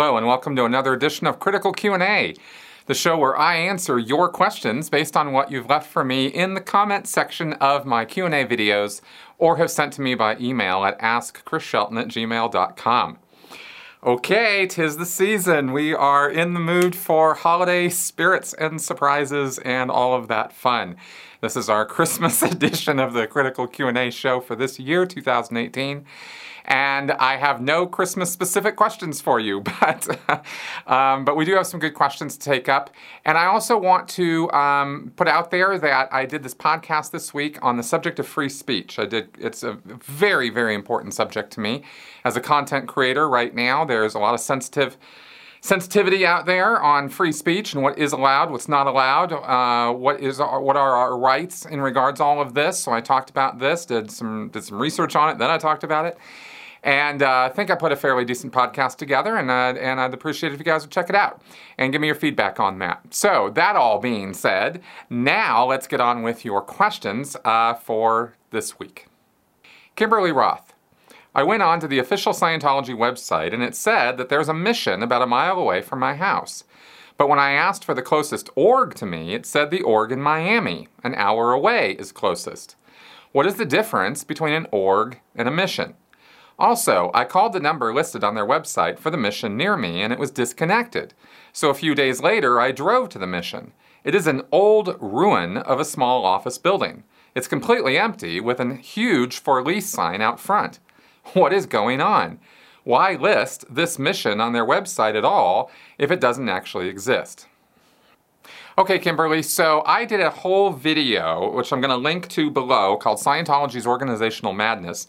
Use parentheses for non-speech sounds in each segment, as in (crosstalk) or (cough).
Hello and welcome to another edition of Critical Q&A, the show where I answer your questions based on what you've left for me in the comment section of my Q&A videos or have sent to me by email at askchrisshelton at gmail.com. Okay, tis the season. We are in the mood for holiday spirits and surprises and all of that fun. This is our (laughs) Christmas edition of the Critical Q&A show for this year, 2018 and I have no Christmas specific questions for you, (laughs) but um, but we do have some good questions to take up. And I also want to um, put out there that I did this podcast this week on the subject of free speech. I did. It's a very very important subject to me as a content creator right now. There's a lot of sensitive sensitivity out there on free speech and what is allowed, what's not allowed, uh, what is our, what are our rights in regards to all of this. So I talked about this, did some did some research on it, then I talked about it. And uh, I think I put a fairly decent podcast together, and, uh, and I'd appreciate if you guys would check it out and give me your feedback on that. So, that all being said, now let's get on with your questions uh, for this week. Kimberly Roth. I went on to the official Scientology website, and it said that there's a mission about a mile away from my house. But when I asked for the closest org to me, it said the org in Miami, an hour away, is closest. What is the difference between an org and a mission? Also, I called the number listed on their website for the mission near me and it was disconnected. So a few days later, I drove to the mission. It is an old ruin of a small office building. It's completely empty with a huge for lease sign out front. What is going on? Why list this mission on their website at all if it doesn't actually exist? Okay, Kimberly, so I did a whole video, which I'm going to link to below, called Scientology's Organizational Madness,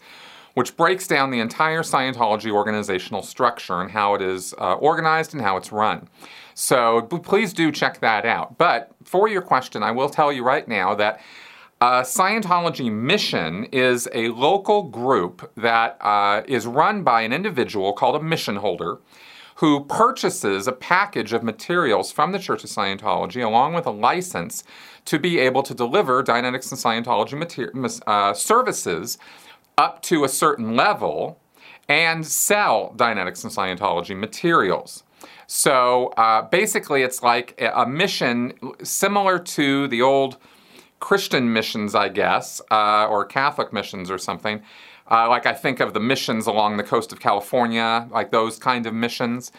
which breaks down the entire Scientology organizational structure and how it is uh, organized and how it's run. So please do check that out. But for your question, I will tell you right now that uh, Scientology Mission is a local group that uh, is run by an individual called a mission holder who purchases a package of materials from the Church of Scientology along with a license to be able to deliver Dianetics and Scientology mater- uh, services up to a certain level and sell Dianetics and Scientology materials. So uh, basically, it's like a mission similar to the old Christian missions, I guess, uh, or Catholic missions or something. Uh, like I think of the missions along the coast of California, like those kind of missions.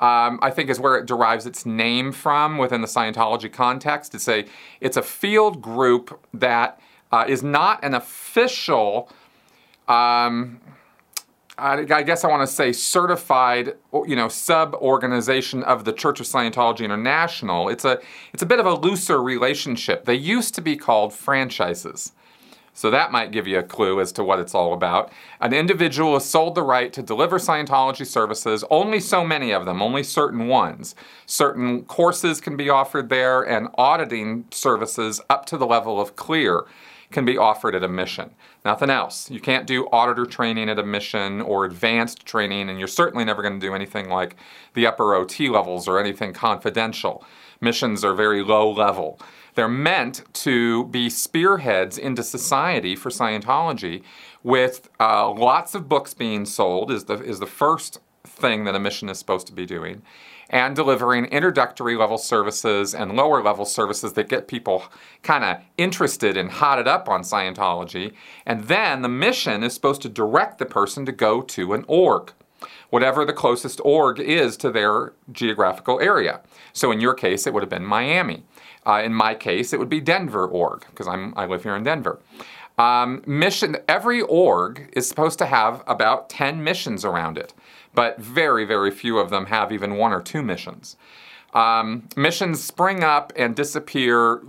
Um, I think is where it derives its name from within the Scientology context. It's a it's a field group that uh, is not an official um, I, I guess I want to say certified, you know, sub-organization of the Church of Scientology International. It's a it's a bit of a looser relationship. They used to be called franchises. So that might give you a clue as to what it's all about. An individual is sold the right to deliver Scientology services, only so many of them, only certain ones. Certain courses can be offered there, and auditing services up to the level of clear can be offered at a mission. Nothing else. You can't do auditor training at a mission or advanced training, and you're certainly never going to do anything like the upper OT levels or anything confidential. Missions are very low level. They're meant to be spearheads into society for Scientology, with uh, lots of books being sold, is the, is the first thing that a mission is supposed to be doing and delivering introductory level services and lower level services that get people kind of interested and hotted up on Scientology. And then the mission is supposed to direct the person to go to an org, whatever the closest org is to their geographical area. So in your case, it would have been Miami. Uh, in my case, it would be Denver org because I live here in Denver. Um, mission every org is supposed to have about 10 missions around it but very, very few of them have even one or two missions. Um, missions spring up and disappear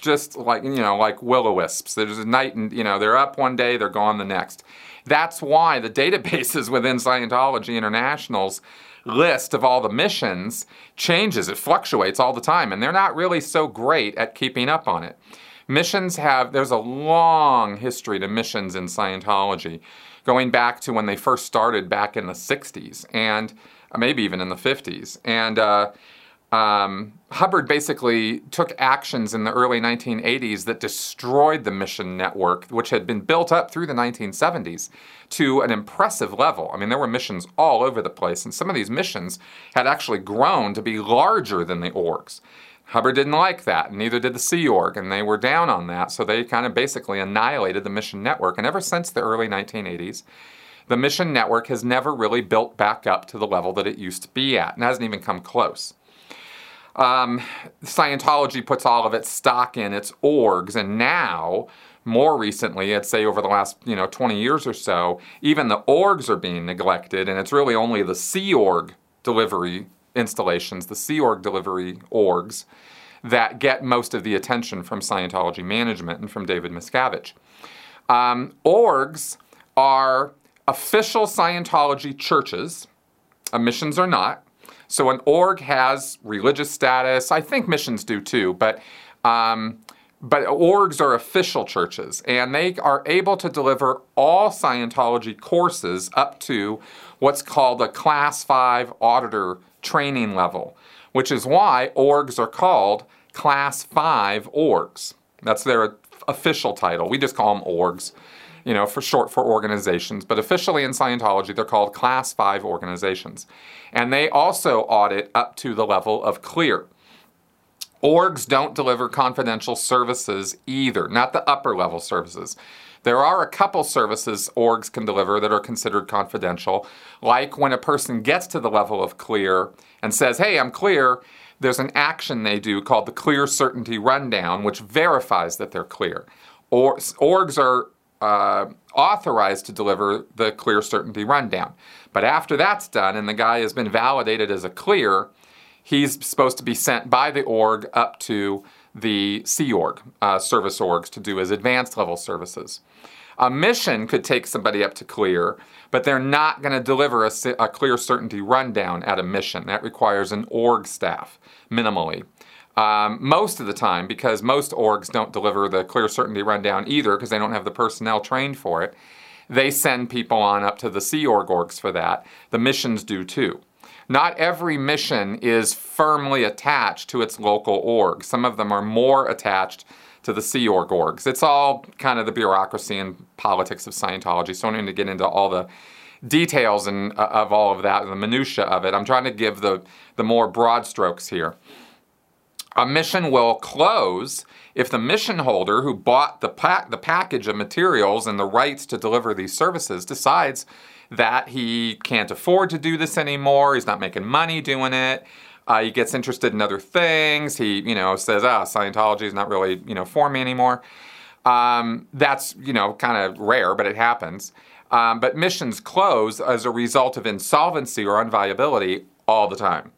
just like, you know, like will-o-wisps. There's a night and, you know, they're up one day, they're gone the next. That's why the (laughs) databases within Scientology International's list of all the missions changes. It fluctuates all the time, and they're not really so great at keeping up on it. Missions have, there's a long history to missions in Scientology going back to when they first started back in the 60s and uh, maybe even in the 50s. And uh, um, Hubbard basically took actions in the early 1980s that destroyed the mission network, which had been built up through the 1970s, to an impressive level. I mean, there were missions all over the place, and some of these missions had actually grown to be larger than the orgs. Hubbard didn't like that, and neither did the Sea Org, and they were down on that, so they kind of basically annihilated the mission network. And ever since the early 1980s, the mission network has never really built back up to the level that it used to be at, and hasn't even come close. Um, Scientology puts all of its stock in its orgs, and now, more recently, I'd say over the last you know 20 years or so, even the orgs are being neglected, and it's really only the Sea Org delivery installations, the Sea Org delivery orgs, that get most of the attention from Scientology management and from David Miscavige. Um, orgs are official Scientology churches. Missions are not. So an org has religious status. I think missions do too, but um, but orgs are official churches, and they are able to deliver all Scientology courses up to what's called a Class Five auditor training level, which is why orgs are called Class Five orgs. That's their official title. We just call them orgs you know, for short for organizations, but officially in Scientology, they're called Class 5 organizations. And they also audit up to the level of clear. Orgs don't deliver confidential services either, not the upper level services. There are a couple services orgs can deliver that are considered confidential, like when a person gets to the level of clear and says, Hey, I'm clear, there's an action they do called the Clear Certainty Rundown, which verifies that they're clear. Or, orgs are uh, authorized to deliver the clear certainty rundown. But after that's done and the guy has been validated as a clear, he's supposed to be sent by the org up to the Sea Org, uh, service orgs, to do his advanced level services. A mission could take somebody up to clear, but they're not going to deliver a, a, clear certainty rundown at a mission. That requires an org staff, minimally. Um, most of the time, because most orgs don't deliver the clear certainty rundown either, because they don't have the personnel trained for it, they send people on up to the Sea Org orgs for that. The missions do too. Not every mission is firmly attached to its local org. Some of them are more attached to the Sea Org orgs. It's all kind of the bureaucracy and politics of Scientology, so I don't need to get into all the details and, uh, of all of that, and the minutia of it. I'm trying to give the, the more broad strokes here a mission will close if the mission holder who bought the, pack, the package of materials and the rights to deliver these services decides that he can't afford to do this anymore, he's not making money doing it, uh, he gets interested in other things, he, you know, says, ah, Scientology is not really, you know, for me anymore. Um, that's, you know, kind of rare, but it happens. Um, but missions close as a result of insolvency or unviability all the time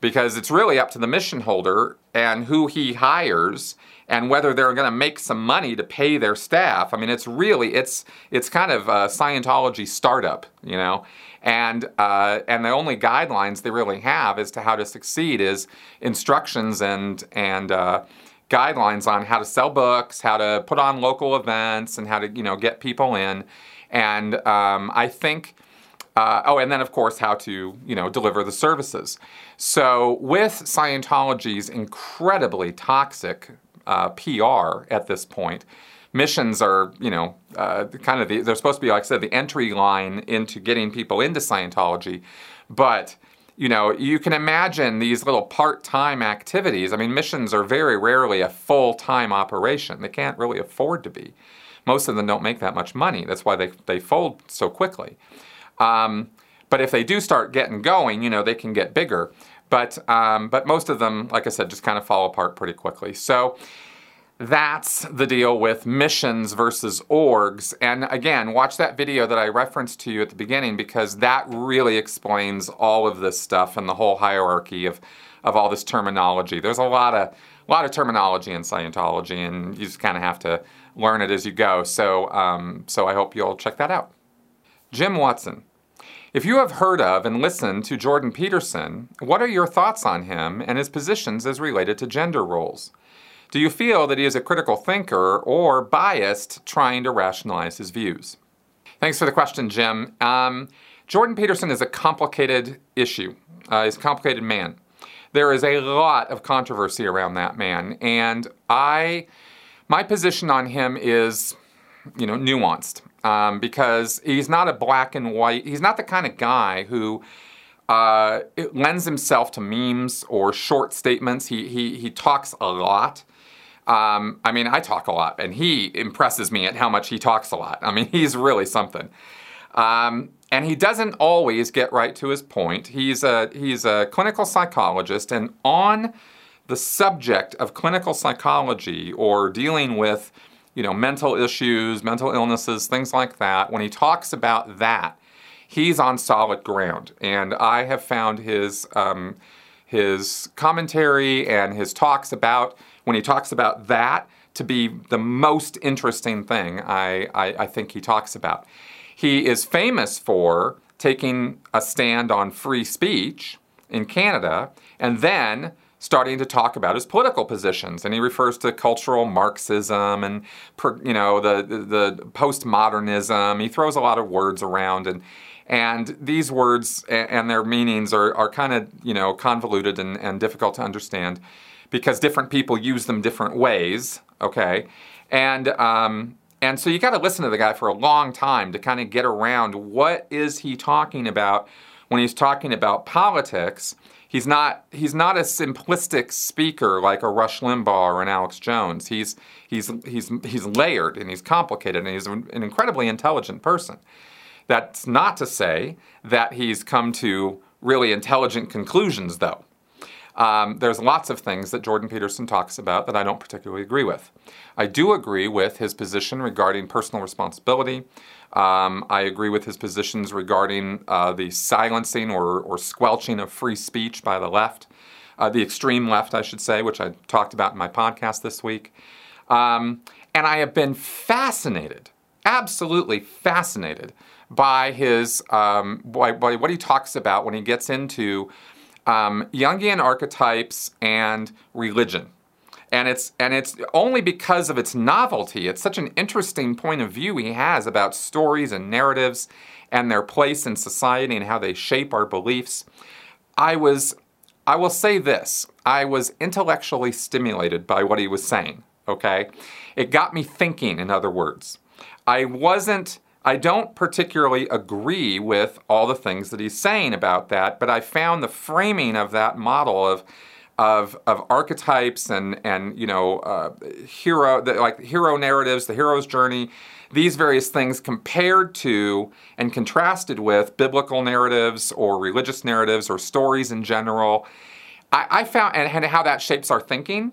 because it's really up to the mission holder and who he hires and whether they're going to make some money to pay their staff. I mean, it's really it's it's kind of a Scientology startup, you know, and uh, and the only guidelines they really have as to how to succeed is instructions and and uh, guidelines on how to sell books, how to put on local events, and how to you know get people in. And um, I think uh, oh, and then of course how to you know deliver the services. So with Scientology's incredibly toxic uh, PR at this point, missions are you know uh, kind of the, they're supposed to be like I said the entry line into getting people into Scientology, but you know, you can imagine these little part time activities. I mean, missions are very rarely a full time operation. They can't really afford to be. Most of them don't make that much money. That's why they, they fold so quickly. Um, but if they do start getting going, you know, they can get bigger. But, um, but most of them, like I said, just kind of fall apart pretty quickly. So that's the deal with missions versus orgs. And again, watch that video that I referenced to you at the beginning because that really explains all of this stuff and the whole hierarchy of, of all this terminology. There's a lot of, a lot of terminology in Scientology, and you just kind of have to learn it as you go. So, um, so I hope you'll check that out. Jim Watson. If you have heard of and listened to Jordan Peterson, what are your thoughts on him and his positions as related to gender roles? Do you feel that he is a critical thinker or biased trying to rationalize his views? Thanks for the question, Jim. Um, Jordan Peterson is a complicated issue. Uh, he's a complicated man. there is a lot of controversy around that man. And I, my position on him is, you know, nuanced um, because he's not a black and white, he's not the kind of guy who. Uh, lends himself to memes or short statements. He, he, he talks a lot. Um, I mean, I talk a lot, and he impresses me at how much he talks a lot. I mean, (laughs) he's really something. Um, and he doesn't always get right to his point. He's a, he's a clinical psychologist, and on the subject of clinical psychology or dealing with you know, mental issues, mental illnesses, things like that, when he talks about that, he's on solid ground. And I have found his, um, his commentary and his talks about, when he talks about that, to be the most interesting thing I, I, I think he talks about. He is famous for taking a stand on free speech in Canada and then starting to talk about his political positions, and he refers to cultural Marxism and you know the the, the postmodernism. He throws a lot of words around, and and these words and their meanings are, are kind of you know convoluted and, and difficult to understand because different people use them different ways. Okay, and um, and so you got to listen to the guy for a long time to kind of get around what is he talking about when he's talking about politics. He's not he's not a simplistic speaker like a Rush Limbaugh or an Alex Jones. He's he's he's he's layered and he's complicated and he's an incredibly intelligent person. That's not to say that he's come to really intelligent conclusions though. Um, there's lots of things that Jordan Peterson talks about that I don't particularly agree with. I do agree with his position regarding personal responsibility. Um, I agree with his positions regarding uh, the silencing or, or squelching of free speech by the left, uh, the extreme left, I should say, which I talked about in my podcast this week. Um, and I have been fascinated, absolutely fascinated, by his um, by, by what he talks about when he gets into um, Jungian archetypes and religion. And it's, and it's only because of its novelty. It's such an interesting point of view he has about stories and narratives and their place in society and how they shape our beliefs. I was, I will say this I was intellectually stimulated by what he was saying, okay? It got me thinking, in other words. I wasn't I don't particularly agree with all the things that he's saying about that, but I found the framing of that model of of, of archetypes and and you know uh, hero the, like hero narratives, the hero's journey, these various things compared to and contrasted with biblical narratives or religious narratives or stories in general. I, I found and, and how that shapes our thinking.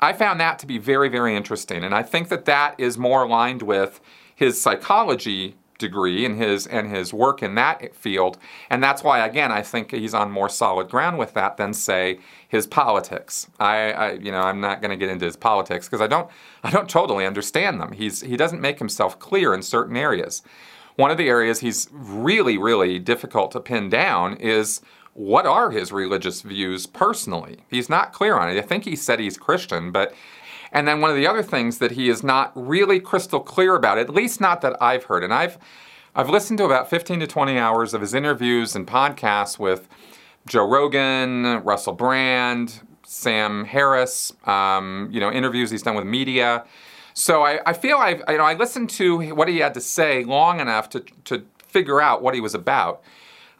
I found that to be very very interesting, and I think that that is more aligned with his psychology degree and his and his work in that field and that's why again I think he's on more solid ground with that than say his politics. I, I you know I'm not going to get into his politics because I don't I don't totally understand them. He's he doesn't make himself clear in certain areas. One of the areas he's really really difficult to pin down is what are his religious views personally he's not clear on it I think he said he's Christian but and then one of the other things that he is not really crystal clear about, at least not that I've heard, and I've I've listened to about 15 to 20 hours of his interviews and podcasts with Joe Rogan, Russell Brand, Sam Harris, um, you know, interviews he's done with media. So I, I feel I've, you know, I listened to what he had to say long enough to, to figure out what he was about.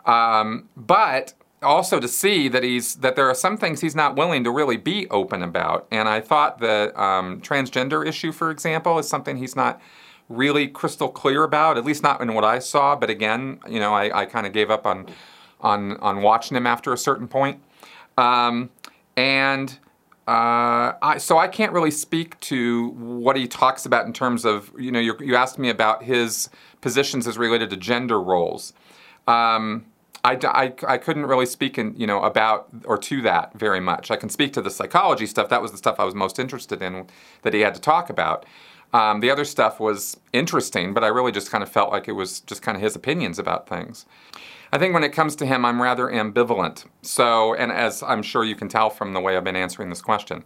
Um, but also to see that he's that there are some things he's not willing to really be open about. And I thought the um, transgender issue, for example, is something he's not really crystal clear about, at least not in what I saw. But again, you know, I, I kind of gave up on on on watching him after a certain point. Um, and uh, I, so I can't really speak to what he talks about in terms of you know you asked me about his positions as related to gender roles. Um, I, I, I couldn't really speak in, you know, about or to that very much. I can speak to the psychology stuff. That was the stuff I was most interested in that he had to talk about. Um, the other stuff was interesting, but I really just kind of felt like it was just kind of his opinions about things. I think when it comes to him, I'm rather ambivalent. So, and as I'm sure you can tell from the way I've been answering this question.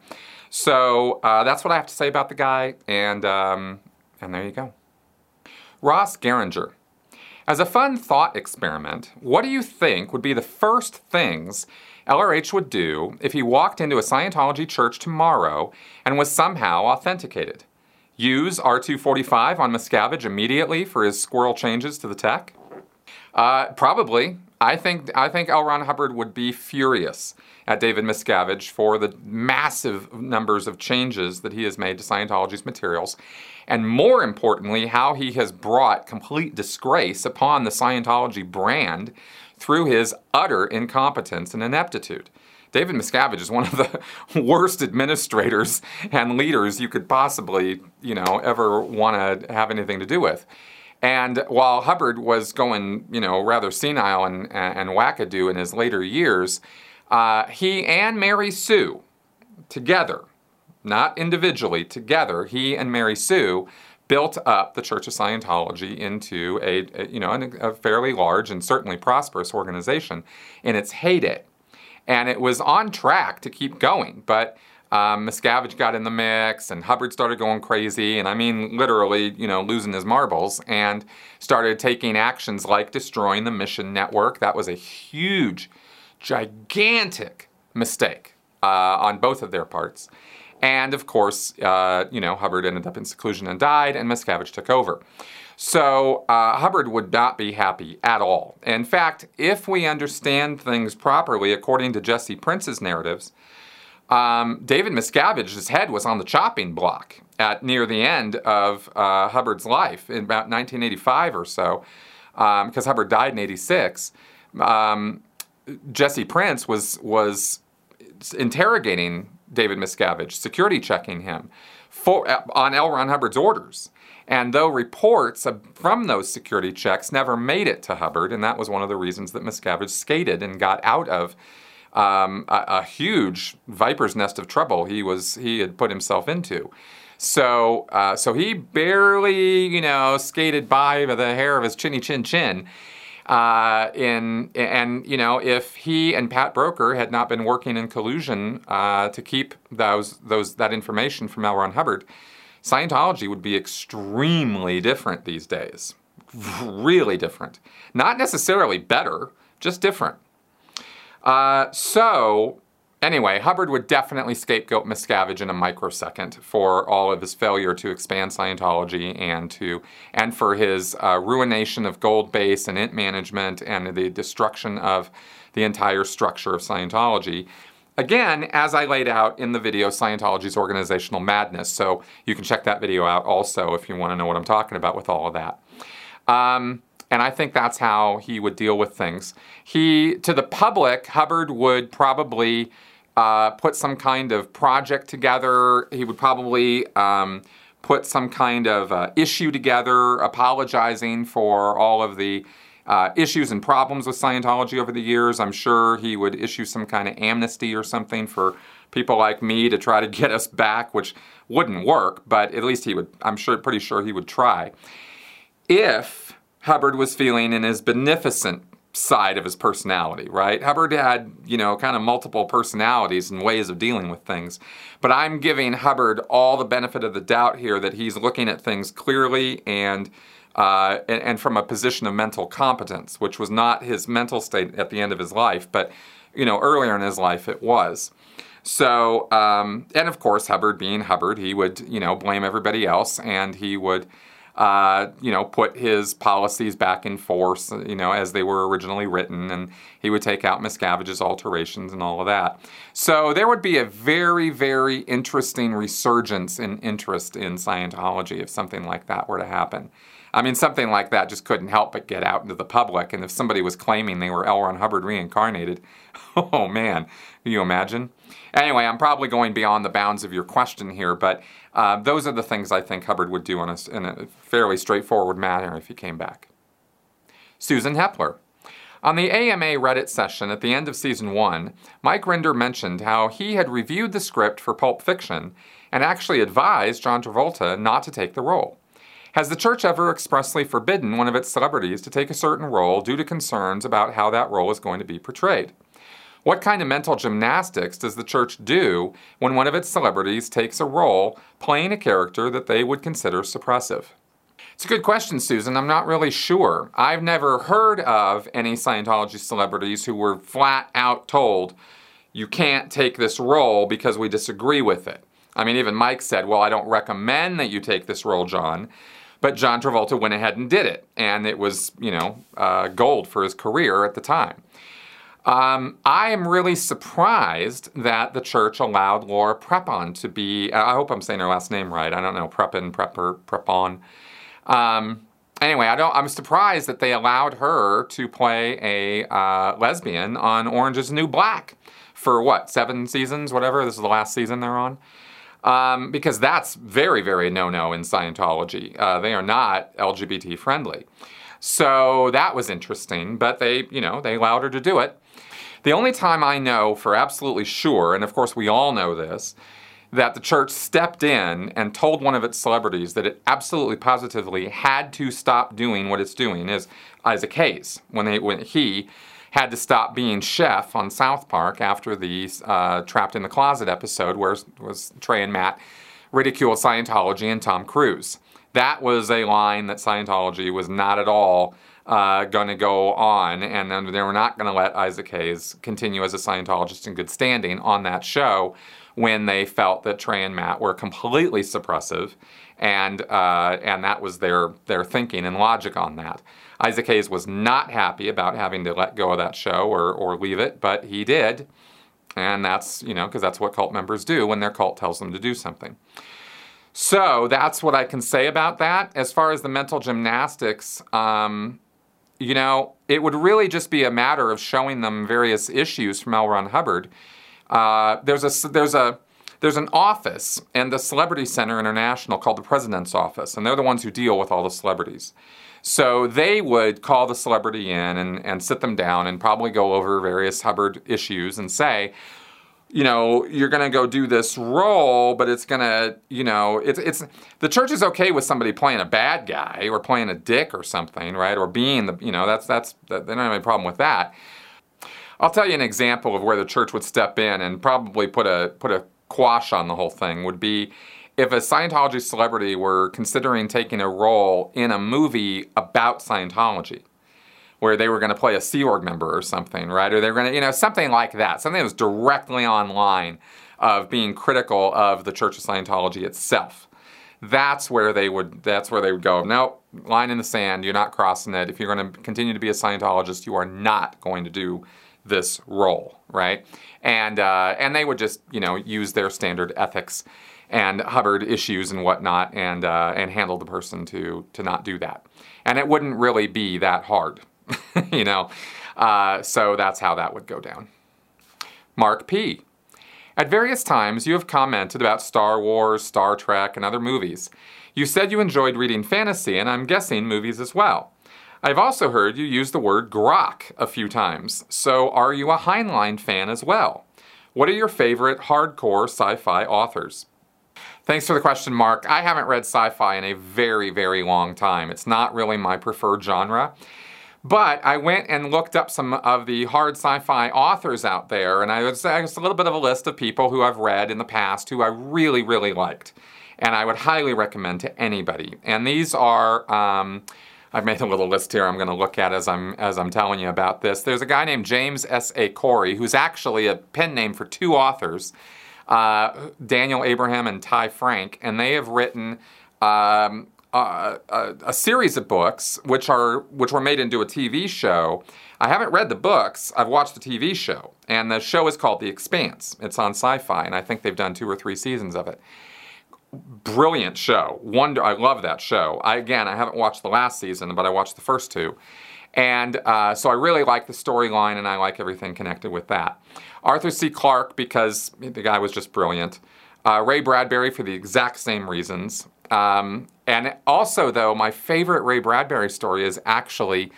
So uh, that's what I have to say about the guy, and um, and there you go. Ross Geringer. As a fun thought experiment, what do you think would be the first things LRH would do if he walked into a Scientology church tomorrow and was somehow authenticated. Use R245 on Miscavige immediately for his squirrel changes to the tech? Uh, probably. I think I think L. Ron Hubbard would be furious at David Miscavige for the massive numbers of changes that he has made to Scientology's materials, and more importantly, how he has brought complete disgrace upon the Scientology brand through his utter incompetence and ineptitude. David Miscavige is one of the (laughs) worst administrators and leaders you could possibly, you know, ever want to have anything to do with. And while Hubbard was going, you know, rather senile and, and wackadoo in his later years, uh, he and Mary Sue, together, not individually, together, he and Mary Sue built up the Church of Scientology into a, a you know, a fairly large and certainly prosperous organization in its heyday. And it was on track to keep going, but um, Miscavige got in the mix, and Hubbard started going crazy, and I mean literally, you know, losing his marbles, and started taking actions like destroying the mission network. That was a huge, gigantic mistake uh, on both of their parts. And of course, uh, you know, Hubbard ended up in seclusion and died, and Miscavige took over. So uh, Hubbard would not be happy at all. In fact, if we understand things properly, according to Jesse Prince's narratives, um, David Miscavige's head was on the chopping block at near the end of uh, Hubbard's life in about 1985 or so, because um, Hubbard died in '86. Um, Jesse Prince was was interrogating David Miscavige, security checking him for, uh, on L. Ron Hubbard's orders. And though reports from those security checks never made it to Hubbard, and that was one of the reasons that Miscavige skated and got out of um, a, a, huge viper's nest of trouble he was he had put himself into. So uh, so he barely you know skated by the hair of his chinny chin chin. Uh, in and you know if he and Pat Broeker had not been working in collusion uh, to keep those those that information from L. Ron Hubbard, Scientology would be extremely different these days. Really different. Not necessarily better, just different. Uh, so, anyway, Hubbard would definitely scapegoat Miscavige in a microsecond for all of his failure to expand Scientology and to and for his uh, ruination of Gold Base and Int management and the destruction of the entire structure of Scientology. Again, as I laid out in the video, Scientology's organizational madness. So you can check that video out also if you want to know what I'm talking about with all of that. Um, and I think that's how he would deal with things. He, to the public, Hubbard would probably uh, put some kind of project together. He would probably um, put some kind of uh, issue together, apologizing for all of the uh, issues and problems with Scientology over the years. I'm sure he would issue some kind of amnesty or something for people like me to try to get us back, which wouldn't work, but at least he would, I'm sure, pretty sure he would try. If Hubbard was feeling in his beneficent side of his personality, right? Hubbard had, you know, kind of multiple personalities and ways of dealing with things. But I'm giving Hubbard all the benefit of the doubt here that he's looking at things clearly and uh, and, and, from a position of mental competence, which was not his mental state at the end of his life, but you know earlier in his life it was. So, um, and of course, Hubbard being Hubbard, he would you know blame everybody else, and he would uh, you know, put his policies back in force, you know, as they were originally written, and he would take out Miscavige's alterations and all of that. So there would be a very, very interesting resurgence in interest in Scientology if something like that were to happen. I mean, something like that just couldn't help but get out into the public. And if somebody was claiming they were L. Ron Hubbard reincarnated, (laughs) oh man, can you imagine? Anyway, I'm probably going beyond the bounds of your question here, but uh, those are the things I think Hubbard would do a, in a fairly straightforward manner if he came back. Susan Hepler. On the AMA Reddit session at the end of season one, Mike Rinder mentioned how he had reviewed the script for Pulp Fiction and actually advised John Travolta not to take the role. Has the church ever expressly forbidden one of its celebrities to take a certain role due to concerns about how that role is going to be portrayed? What kind of mental gymnastics does the church do when one of its celebrities takes a role playing a character that they would consider suppressive? It's a good question, Susan. I'm not really sure. I've never heard of any Scientology celebrities who were flat out told, you can't take this role because we disagree with it. I mean, even Mike said, well, I don't recommend that you take this role, John. But John Travolta went ahead and did it, and it was, you know, uh, gold for his career at the time. Um, I am really surprised that the church allowed Laura Prepon to be. I hope I'm saying her last name right. I don't know Prepon, Prepper, Prepon. Um, anyway, I don't. I'm surprised that they allowed her to play a uh, lesbian on Orange Is the New Black for what seven seasons, whatever. This is the last season they're on um, because that's very, very no no in Scientology. Uh, they are not LGBT friendly. So that was interesting, but they, you know, they allowed her to do it. The only time I know for absolutely sure, and of course we all know this, that the church stepped in and told one of its celebrities that it absolutely positively had to stop doing what it's doing is Isaac Hayes when they when he had to stop being chef on South Park after the uh, Trapped in the Closet episode, where was Trey and Matt ridicule Scientology and Tom Cruise. That was a line that Scientology was not at all uh, going to go on, and then they were not going to let Isaac Hayes continue as a Scientologist in good standing on that show when they felt that Trey and Matt were completely suppressive, and uh, and that was their their thinking and logic on that. Isaac Hayes was not happy about having to let go of that show or, or leave it, but he did. And that's, you know, because that's what cult members do when their cult tells them to do something. So that's what I can say about that. As far as the mental gymnastics, um, you know, it would really just be a matter of showing them various issues from L. Ron Hubbard. Uh, there's a there's a there's an office in the Celebrity Center International called the President's Office, and they're the ones who deal with all the celebrities. So they would call the celebrity in and, and sit them down and probably go over various Hubbard issues and say, you know, you're going to go do this role, but it's going to, you know, it's it's the church is okay with somebody playing a bad guy or playing a dick or something, right? Or being the, you know, that's that's they don't have any problem with that. I'll tell you an example of where the church would step in and probably put a put a quash on the whole thing would be if a Scientology celebrity were considering taking a role in a movie about Scientology, where they were going to play a Sea Org member or something, right? Or they're going to, you know, something like that, something that was directly online of being critical of the Church of Scientology itself. That's where they would. That's where they would go. No, line in the sand. You're not crossing it. If you're going to continue to be a Scientologist, you are not going to do this role, right? And uh, and they would just, you know, use their standard ethics and Hubbard issues and whatnot, and uh, and handle the person to to not do that. And it wouldn't really be that hard, (laughs) you know. Uh, so that's how that would go down. Mark P. At various times, you have commented about Star Wars, Star Trek, and other movies. You said you enjoyed reading fantasy, and I'm guessing movies as well. I've also heard you use the word grok a few times, so are you a Heinlein fan as well? What are your favorite hardcore sci fi authors? Thanks for the question, Mark. I haven't read sci fi in a very, very long time. It's not really my preferred genre. But I went and looked up some of the hard sci fi authors out there, and I was just a little bit of a list of people who I've read in the past who I really, really liked. And I would highly recommend to anybody. And these are. Um, I've made a little list here I'm going to look at as I'm as I'm telling you about this. There's a guy named James S. A. Corey who's actually a pen name for two authors uh, Daniel Abraham and Ty Franck, and they have written um, a, a, series of books which are which were made into a TV show. I haven't read the books. I've watched the TV show, and the show is called The Expanse. It's on Syfy, and I think they've done two or three seasons of it. Brilliant show. Wonder. I love that show. I again, I haven't watched the last season, but I watched the first two. And uh, so I really like the storyline and I like everything connected with that. Arthur C. Clarke, because the guy was just brilliant. Uh, Ray Bradbury, for the exact same reasons. Um, and also, though, my favorite Ray Bradbury story is actually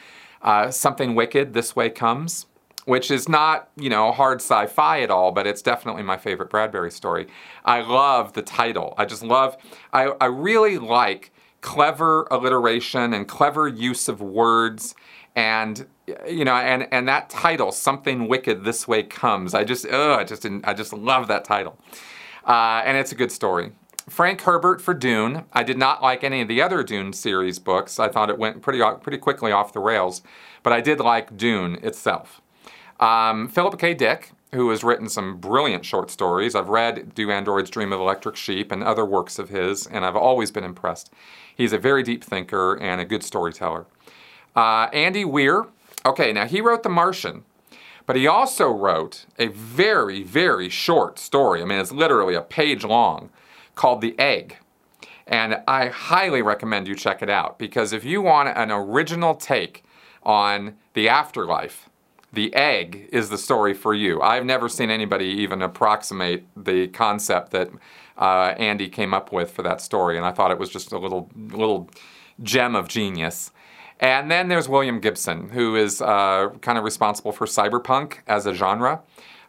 uh, Something Wicked, This Way Comes, which is not, you know, hard sci fi at all, but it's definitely my favorite Bradbury story. I love the title. I just love, I, I really like clever alliteration and clever use of words and you know and and that title something wicked this way comes i just oh i just i just love that title uh, and it's a good story Frank Herbert for Dune. I did not like any of the other Dune series books. I thought it went pretty pretty quickly off the rails, but I did like Dune itself. Um, Philip K. Dick, who has written some brilliant short stories. I've read Do Androids Dream of Electric Sheep and other works of his, and I've always been impressed. He's a very deep thinker and a good storyteller. Uh, Andy Weir. Okay, now he wrote The Martian, but he also wrote a very, very short story. I mean, it's literally a page long called The Egg. And I highly recommend you check it out because if you want an original take on the afterlife, The Egg is the story for you. I've never seen anybody even approximate the concept that uh, Andy came up with for that story, and I thought it was just a little little gem of genius. And then there's William Gibson, who is uh, kind of responsible for cyberpunk as a genre.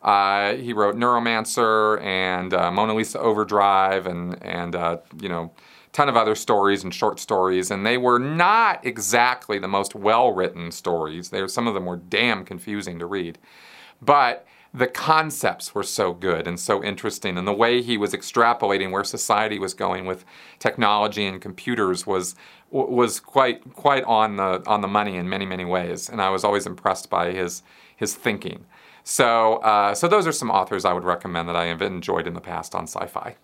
Uh, he wrote Neuromancer and uh, Mona Lisa Overdrive and, and uh, you know, ton of other stories and short stories, and they were not exactly the most well written stories. They, some of them were damn confusing to read. But the concepts were so good and so interesting, and the way he was extrapolating where society was going with technology and computers was was quite quite on the on the money in many many ways. And I was always impressed by his his thinking. So, uh, so those are some authors I would recommend that I have enjoyed in the past on sci-fi.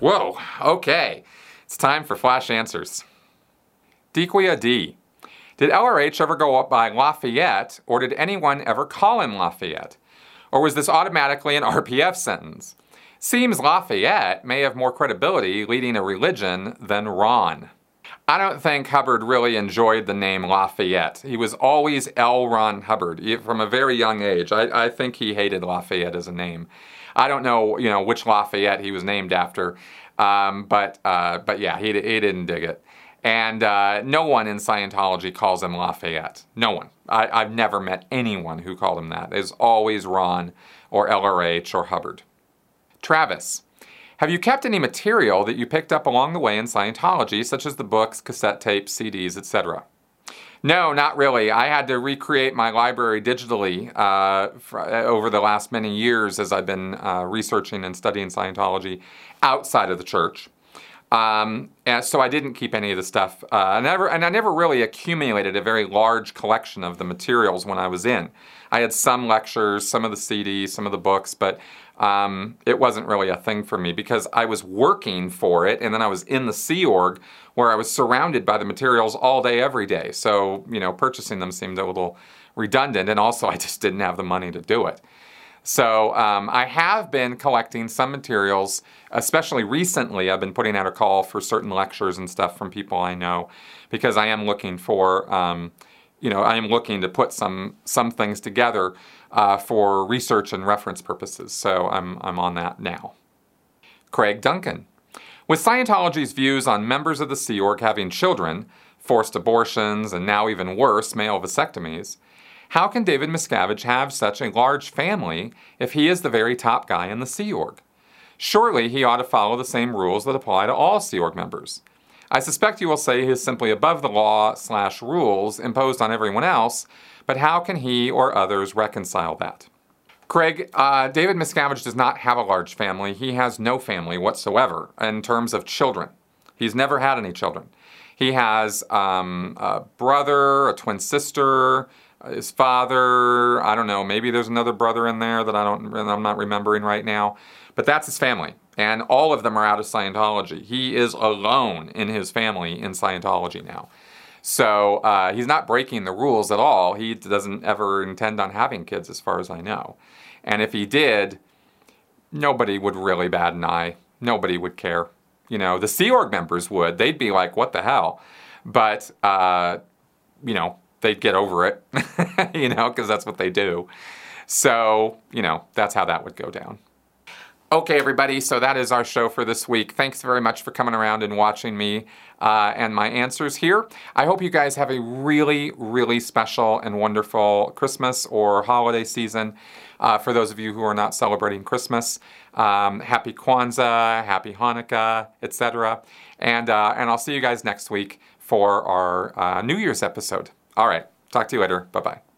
Whoa, okay. It's time for flash answers. Dequia D. Did LRH ever go up by Lafayette, or did anyone ever call him Lafayette? Or was this automatically an RPF sentence? Seems Lafayette may have more credibility leading a religion than Ron. I don't think Hubbard really enjoyed the name Lafayette. He was always L. Ron Hubbard from a very young age. I, I, think he hated Lafayette as a name. I don't know, you know, which Lafayette he was named after, um, but uh, but yeah, he, he didn't dig it. And uh, no one in Scientology calls him Lafayette. No one. I, have never met anyone who called him that. It's always Ron or LRH or Hubbard. Travis. Have you kept any material that you picked up along the way in Scientology, such as the books, cassette tapes, CDs, etc.? No, not really. I had to recreate my library digitally uh, for, uh, over the last many years as I've been uh, researching and studying Scientology outside of the church. Um, and so I didn't keep any of the stuff. Uh, I never, and I never really accumulated a very large collection of the materials when I was in. I had some lectures, some of the CDs, some of the books, but um, it wasn't really a thing for me because I was working for it and then I was in the Sea Org where I was surrounded by the materials all day, every day. So, you know, purchasing them seemed a little redundant and also I just didn't have the money to do it. So um, I have been collecting some materials, especially recently. I've been putting out a call for certain lectures and stuff from people I know because I am looking for, um, you know, I am looking to put some some things together uh, for research and reference purposes. So I'm, I'm on that now. Craig Duncan. With Scientology's views on members of the Sea Org having children, forced abortions, and now even worse, male vasectomies, how can David Miscavige have such a large family if he is the very top guy in the Sea Org? Surely he ought to follow the same rules that apply to all Sea Org members. I suspect you will say he is simply above the law slash rules imposed on everyone else, but how can he or others reconcile that? Craig, uh, David Miscavige does not have a large family. He has no family whatsoever in terms of children. He's never had any children. He has um, a brother, a twin sister, his father. I don't know. Maybe there's another brother in there that I don't. I'm not remembering right now. But that's his family, and all of them are out of Scientology. He is alone in his family in Scientology now. So uh, he's not breaking the rules at all. He doesn't ever intend on having kids, as far as I know. And if he did, nobody would really bat an eye. Nobody would care. You know, the Sea Org members would. They'd be like, what the hell? But, uh, you know, they'd get over it, (laughs) you know, because that's what they do. So, you know, that's how that would go down. Okay, everybody, so that is our show for this week. Thanks very much for coming around and watching me uh, and my answers here. I hope you guys have a really, really special and wonderful Christmas or holiday season. Uh, for those of you who are not celebrating Christmas, um, happy Kwanzaa, happy Hanukkah, etc. And, uh, and I'll see you guys next week for our uh, New Year's episode. All right, talk to you later. Bye bye.